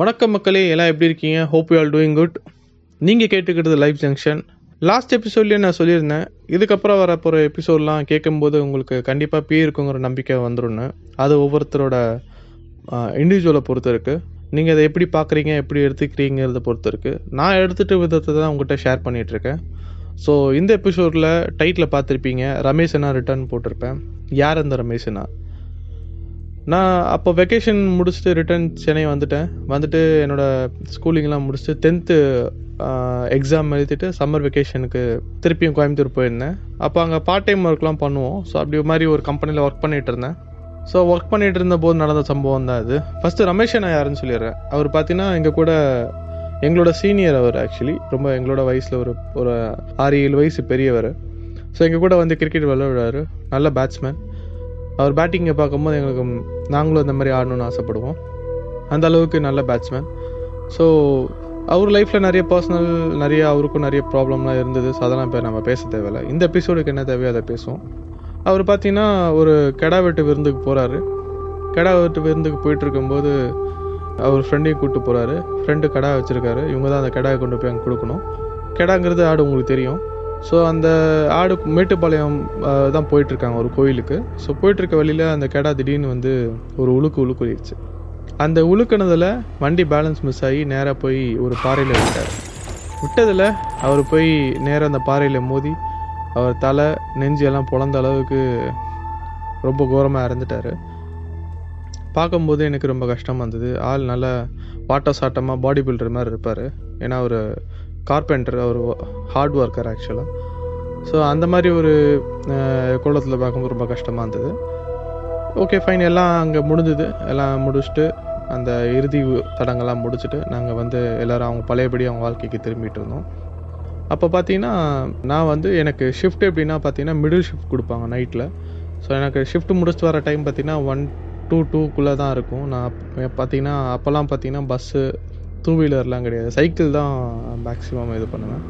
வணக்கம் மக்களே எல்லாம் எப்படி இருக்கீங்க? Hope you all doing good நீங்கள் கேட்டுக்கிறது லைஃப் ஜங்ஷன் லாஸ்ட் எபிசோட்லேயே நான் சொல்லியிருந்தேன். இதுக்கப்புறம் வர போகிற எபிசோட்லாம் கேட்கும்போது உங்களுக்கு கண்டிப்பாக பே இருக்குங்கிற நம்பிக்கை வந்துடும் அது ஒவ்வொருத்தரோட இண்டிவிஜுவலை பொறுத்து இருக்குது நீங்கள் அதை எப்படி பார்க்குறீங்க? எப்படி எடுத்துக்கிறீங்கிறத பொறுத்து இருக்குது நான் எடுத்துகிட்ட விதத்தை தான் உங்கள்கிட்ட ஷேர் பண்ணிகிட்ருக்கேன் ஸோ இந்த எபிசோடில் டைட்டில் பார்த்துருப்பீங்க. ரமேஷனா ரிட்டர்ன் போட்டிருப்பேன். யார் அந்த ரமேஷனா நான் அப்போ வெக்கேஷன் முடிச்சுட்டு ரிட்டர்ன் சென்னை வந்துட்டேன். வந்துட்டு என்னோடய ஸ்கூலிங்லாம் முடிச்சுட்டு டென்த்து எக்ஸாம் எழுதிட்டு சம்மர் வெக்கேஷனுக்கு திருப்பியும் கோயம்புத்தூர் போயிருந்தேன். அப்போ அங்கே பார்ட் டைம் ஒர்க்லாம் பண்ணுவோம். ஸோ அப்படி மாதிரி ஒரு கம்பெனியில் ஒர்க் பண்ணிகிட்டு இருந்தேன். ஸோ ஒர்க் பண்ணிகிட்டு இருந்த போது நடந்த சம்பவம் தான் அது ஃபஸ்ட்டு ரமேஷ் நான் யாருன்னு சொல்லிடுறேன். அவர் பார்த்தீங்கன்னா எங்கள் கூட எங்களோட சீனியர் அவர் ஆக்சுவலி ரொம்ப எங்களோட வயசில் ஒரு ஒரு ஆறு ஏழு வயசு பெரியவர். ஸோ எங்கள் கூட வந்து கிரிக்கெட் விளையாடுறாரு நல்ல பேட்ஸ்மேன் அவர் பேட்டிங்கை பார்க்கும்போது எங்களுக்கு நாங்களும் அந்த மாதிரி ஆடணும்னு ஆசைப்படுவோம். அந்த அளவுக்கு நல்ல பேட்ஸ்மேன் ஸோ அவர் லைஃப்பில் நிறைய பர்சனல் நிறைய அவருக்கும் நிறைய ப்ராப்ளம்லாம் இருந்தது. ஸோ அதெல்லாம் இப்போ நம்ம பேச தேவையில்லை. இந்த எபிசோடுக்கு என்ன தேவையோ அதை பேசுவோம். அவர் பார்த்தீங்கன்னா ஒரு கெடா வெட்டு விருந்துக்கு போகிறாரு கெடா வெட்டு விருந்துக்கு போயிட்டு இருக்கும்போது அவர் ஃப்ரெண்டையும் கூப்பிட்டு போகிறாரு ஃப்ரெண்டு கடா வச்சுருக்காரு. இவங்க தான் அந்த கெடாவை கொண்டு போய் அங்கே கொடுக்கணும். கெடாங்கிறது ஆடு உங்களுக்கு தெரியும். ஸோ அந்த ஆடு மேட்டுப்பாளையம் தான் போயிட்டுருக்காங்க ஒரு கோயிலுக்கு. ஸோ போயிட்டுருக்க வழியில் அந்த கெடா திடீர்னு வந்து ஒரு உழுக்கு உழுக்குறிடுச்சு அந்த உழுக்குனதில் வண்டி பேலன்ஸ் மிஸ் ஆகி நேராக போய் ஒரு பாறையில் விட்டார். விட்டதில் அவர் போய் நேராக அந்த பாறையில் மோதி அவர் தலை நெஞ்சு எல்லாம் பொழந்த அளவுக்கு ரொம்ப கோரமாக இறந்துட்டார் பார்க்கும்போது எனக்கு ரொம்ப கஷ்டமாக இருந்தது. ஆள் நல்லா வாட்ட சாட்டமாக பாடி பில்டர் மாதிரி இருப்பார். ஏன்னா அவர் கார்பெண்டர் அவர் ஹார்ட் ஒர்க்கர் ஆக்சுவலாக ஸோ அந்த மாதிரி ஒரு கோலத்தில் பார்க்கும்போது ரொம்ப கஷ்டமாக இருந்தது. ஓகே ஃபைன் எல்லாம் அங்கே முடிஞ்சுது. எல்லாம் முடிச்சுட்டு அந்த இறுதி தடங்கள்லாம் முடிச்சுட்டு நாங்கள் வந்து எல்லோரும் அவங்க பழையபடி அவங்க வாழ்க்கைக்கு திரும்பிட்டு இருந்தோம். அப்போ பார்த்தீங்கன்னா நான் வந்து எனக்கு ஷிஃப்ட் எப்படின்னா பார்த்தீங்கன்னா மிடில் ஷிஃப்ட் கொடுப்பாங்க நைட்டில் ஸோ எனக்கு ஷிஃப்ட் முடிச்சுட்டு வர டைம் பார்த்தீங்கன்னா ஒன் டூ டூக்குள்ளே தான் இருக்கும். நான் பார்த்தீங்கன்னா அப்போல்லாம் பார்த்தீங்கன்னா பஸ்ஸு டூ வீலர்லாம் கிடையாது. சைக்கிள் தான் மேக்ஸிமம் இது பண்ணுவேன்.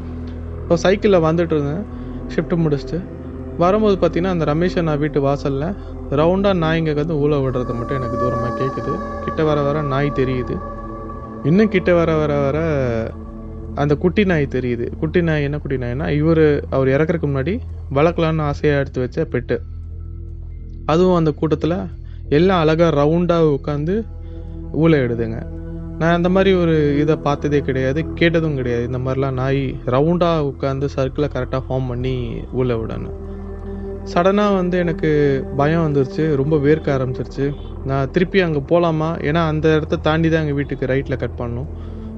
ஸோ சைக்கிளில் வந்துட்டு இருந்தேன். ஷிஃப்ட்டு முடிச்சுட்டு வரும்போது பார்த்தீங்கன்னா அந்த ரமேஷ் நான் வீட்டு வாசலில் ரவுண்டாக நாய்ங்க வந்து ஊழ விடுறது மட்டும் எனக்கு தூரமாக கேட்குது கிட்ட வர வர நாய் தெரியுது. இன்னும் கிட்ட வர வர வர அந்த குட்டி நாய் தெரியுது. குட்டி நாய் என்ன குட்டி நாய்னா இவர் அவர் இறக்குறதுக்கு முன்னாடி வளர்க்கலான்னு ஆசையாக எடுத்து வச்ச பெட்டு. அதுவும் அந்த கூட்டத்தில் எல்லாம் அழகாக ரவுண்டாக உட்காந்து ஊழ இடுதுங்க நான் அந்த மாதிரி ஒரு இதை பார்த்ததே கிடையாது கேட்டதும் கிடையாது. இந்த மாதிரிலாம் நாய் ரவுண்டாக உட்காந்து சர்க்கிளை கரெக்டாக ஃபார்ம் பண்ணி ஊழ விடணும். சடனாக வந்து எனக்கு பயம் வந்துருச்சு ரொம்ப வேர்க்க ஆரம்பிச்சிருச்சு. நான் திருப்பி அங்கே போகலாமா ஏன்னா அந்த இடத்த தாண்டி தான் எங்கள் வீட்டுக்கு ரைட்டில் கட் பண்ணணும்.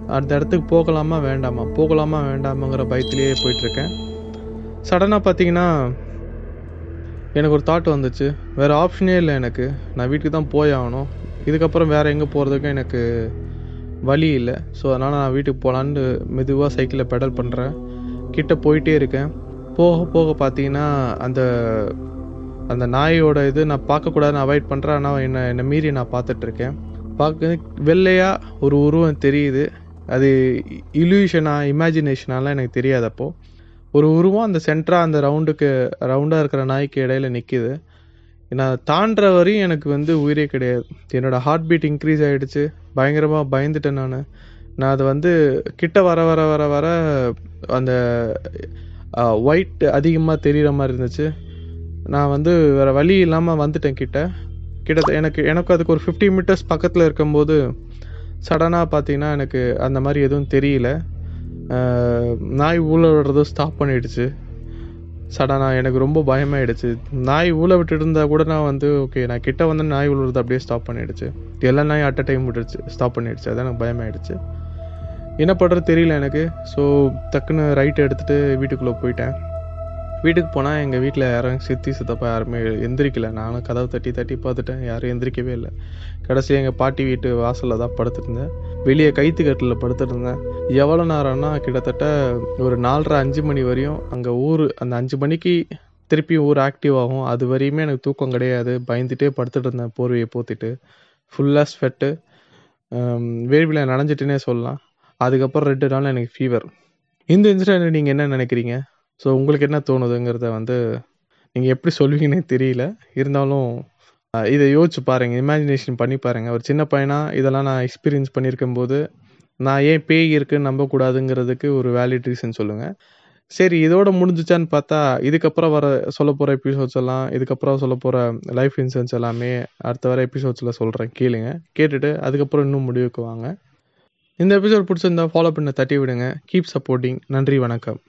அந்த இடத்துக்கு போகலாமா வேண்டாமா? போகலாமா வேண்டாமாங்கிற பயத்திலேயே போயிட்டுருக்கேன். சடனாக பார்த்தீங்கன்னா எனக்கு ஒரு தாட் வந்துச்சு. வேறு ஆப்ஷனே இல்லை எனக்கு. நான் வீட்டுக்கு தான் போய் ஆகணும். இதுக்கப்புறம் வேறு எங்கே போகிறதுக்கும் எனக்கு வழி இல்லை. ஸோ அதனால் நான் வீட்டுக்கு போகலான்னு மெதுவாக சைக்கிளில் பெடல் பண்ணுறேன் கிட்ட போயிட்டே இருக்கேன். போக போக பார்த்தீங்கன்னா அந்த அந்த நாயோட இது நான் பார்க்கக்கூடாதுன்னு அவாய்ட் பண்ணுறேன் ஆனால் என்னை என்னை மீறி நான் பார்த்துட்ருக்கேன். பார்க்க வெள்ளையாக ஒரு உருவம் தெரியுது. அது இல்யூஷனா இமேஜினேஷனாலாம் எனக்கு தெரியாது அப்போது ஒரு உருவம் அந்த சென்டராக அந்த ரவுண்டுக்கு ரவுண்டாக இருக்கிற நாய்க்கு இடையில நிற்கிது நான் தாண்டுற வரையும் எனக்கு வந்து உயிரே கிடையாது. என்னோடய ஹார்ட் பீட் இன்க்ரீஸ் ஆகிடுச்சு பயங்கரமாக பயந்துட்டேன் நான். நான் அதை வந்து கிட்ட வர வர வர வர அந்த ஒயிட் அதிகமாக தெரிகிற மாதிரி இருந்துச்சு. நான் வந்து வேறு வழி இல்லாமல் வந்துட்டேன் கிட்ட. கிட்ட எனக்கு எனக்கு அதுக்கு ஒரு ஃபிஃப்டி மீட்டர்ஸ் பக்கத்தில் இருக்கும்போது சடனாக பார்த்தீங்கன்னா எனக்கு அந்த மாதிரி எதுவும் தெரியல. நாய் ஊழ விடுறதும் ஸ்டாப் பண்ணிடுச்சு. சடனாக எனக்கு ரொம்ப பயமாயிடுச்சு. நாய் ஊழ விட்டுட்டு இருந்தால் கூட நான் வந்து ஓகே நான் கிட்ட வந்து நாய் விழுறது அப்படியே ஸ்டாப் பண்ணிடுச்சு. எல்லா நாயும் அட் அ டைம் விட்டுருச்சு ஸ்டாப் பண்ணிடுச்சு. அதான் எனக்கு பயமாயிடுச்சு. என்ன பண்ணுறது தெரியல எனக்கு. ஸோ டக்குன்னு ரைட் எடுத்துகிட்டு வீட்டுக்குள்ளே போயிட்டேன். வீட்டுக்கு போனால் எங்கள் வீட்டில் யாரும் சித்தி சித்தப்பா யாருமே எந்திரிக்கல. நானும் கதவை தட்டி தட்டி பார்த்துட்டேன். யாரும் எந்திரிக்கவே இல்லை. கடைசி எங்கள் பாட்டி வீட்டு வாசலில் தான் படுத்துருந்தேன். வெளியே கைத்து கட்டில் படுத்துருந்தேன். எவ்வளோ நேரம்னா கிட்டத்தட்ட ஒரு நாலரை அஞ்சு மணி வரையும் அங்கே ஊர் அந்த அஞ்சு மணிக்கு திருப்பி ஊர் ஆக்டிவ் ஆகும். அது வரையுமே எனக்கு தூக்கம் கிடையாது. பயந்துட்டே படுத்துட்டு இருந்தேன் போர்வையை போத்திட்டு. ஃபுல்லாக ஸ்வெட்டு வேர்வியில் நனைஞ்சிட்டுனே சொல்லலாம். அதுக்கப்புறம் ரெண்டு நாள் எனக்கு ஃபீவர் இந்த இன்சிடென்ட் நீங்கள் என்ன நினைக்கிறீங்க? ஸோ உங்களுக்கு என்ன தோணுதுங்கிறத வந்து நீங்கள் எப்படி சொல்வீங்கன்னே தெரியல. இருந்தாலும் இதை யோசிச்சு பாருங்க. இமேஜினேஷன் பண்ணி பாருங்கள் ஒரு சின்ன பையனாக இதெல்லாம் நான் எக்ஸ்பீரியன்ஸ் பண்ணியிருக்கும் போது நான் ஏன் பேய் இருக்குன்னு நம்பக்கூடாதுங்கிறதுக்கு ஒரு வேலிட் ரீசன் சொல்லுங்கள் சரி இதோட முடிஞ்சுச்சான்னு பார்த்தா இதுக்கப்புறம் வர சொல்ல போகிற எபிசோட்ஸ் எல்லாம் இதுக்கப்புறம் சொல்ல போகிற லைஃப் இன்சூரன்ஸ் எல்லாமே அடுத்த வர எபிசோட்ஸில் சொல்கிறேன் கேளுங்க. கேட்டுட்டு அதுக்கப்புறம் இன்னும் முடிவுக்கு வாங்க. இந்த எபிசோட் பிடிச்சிருந்தா ஃபாலோ பண்ண தட்டி விடுங்க. கீப் சப்போர்ட்டிங் நன்றி வணக்கம்.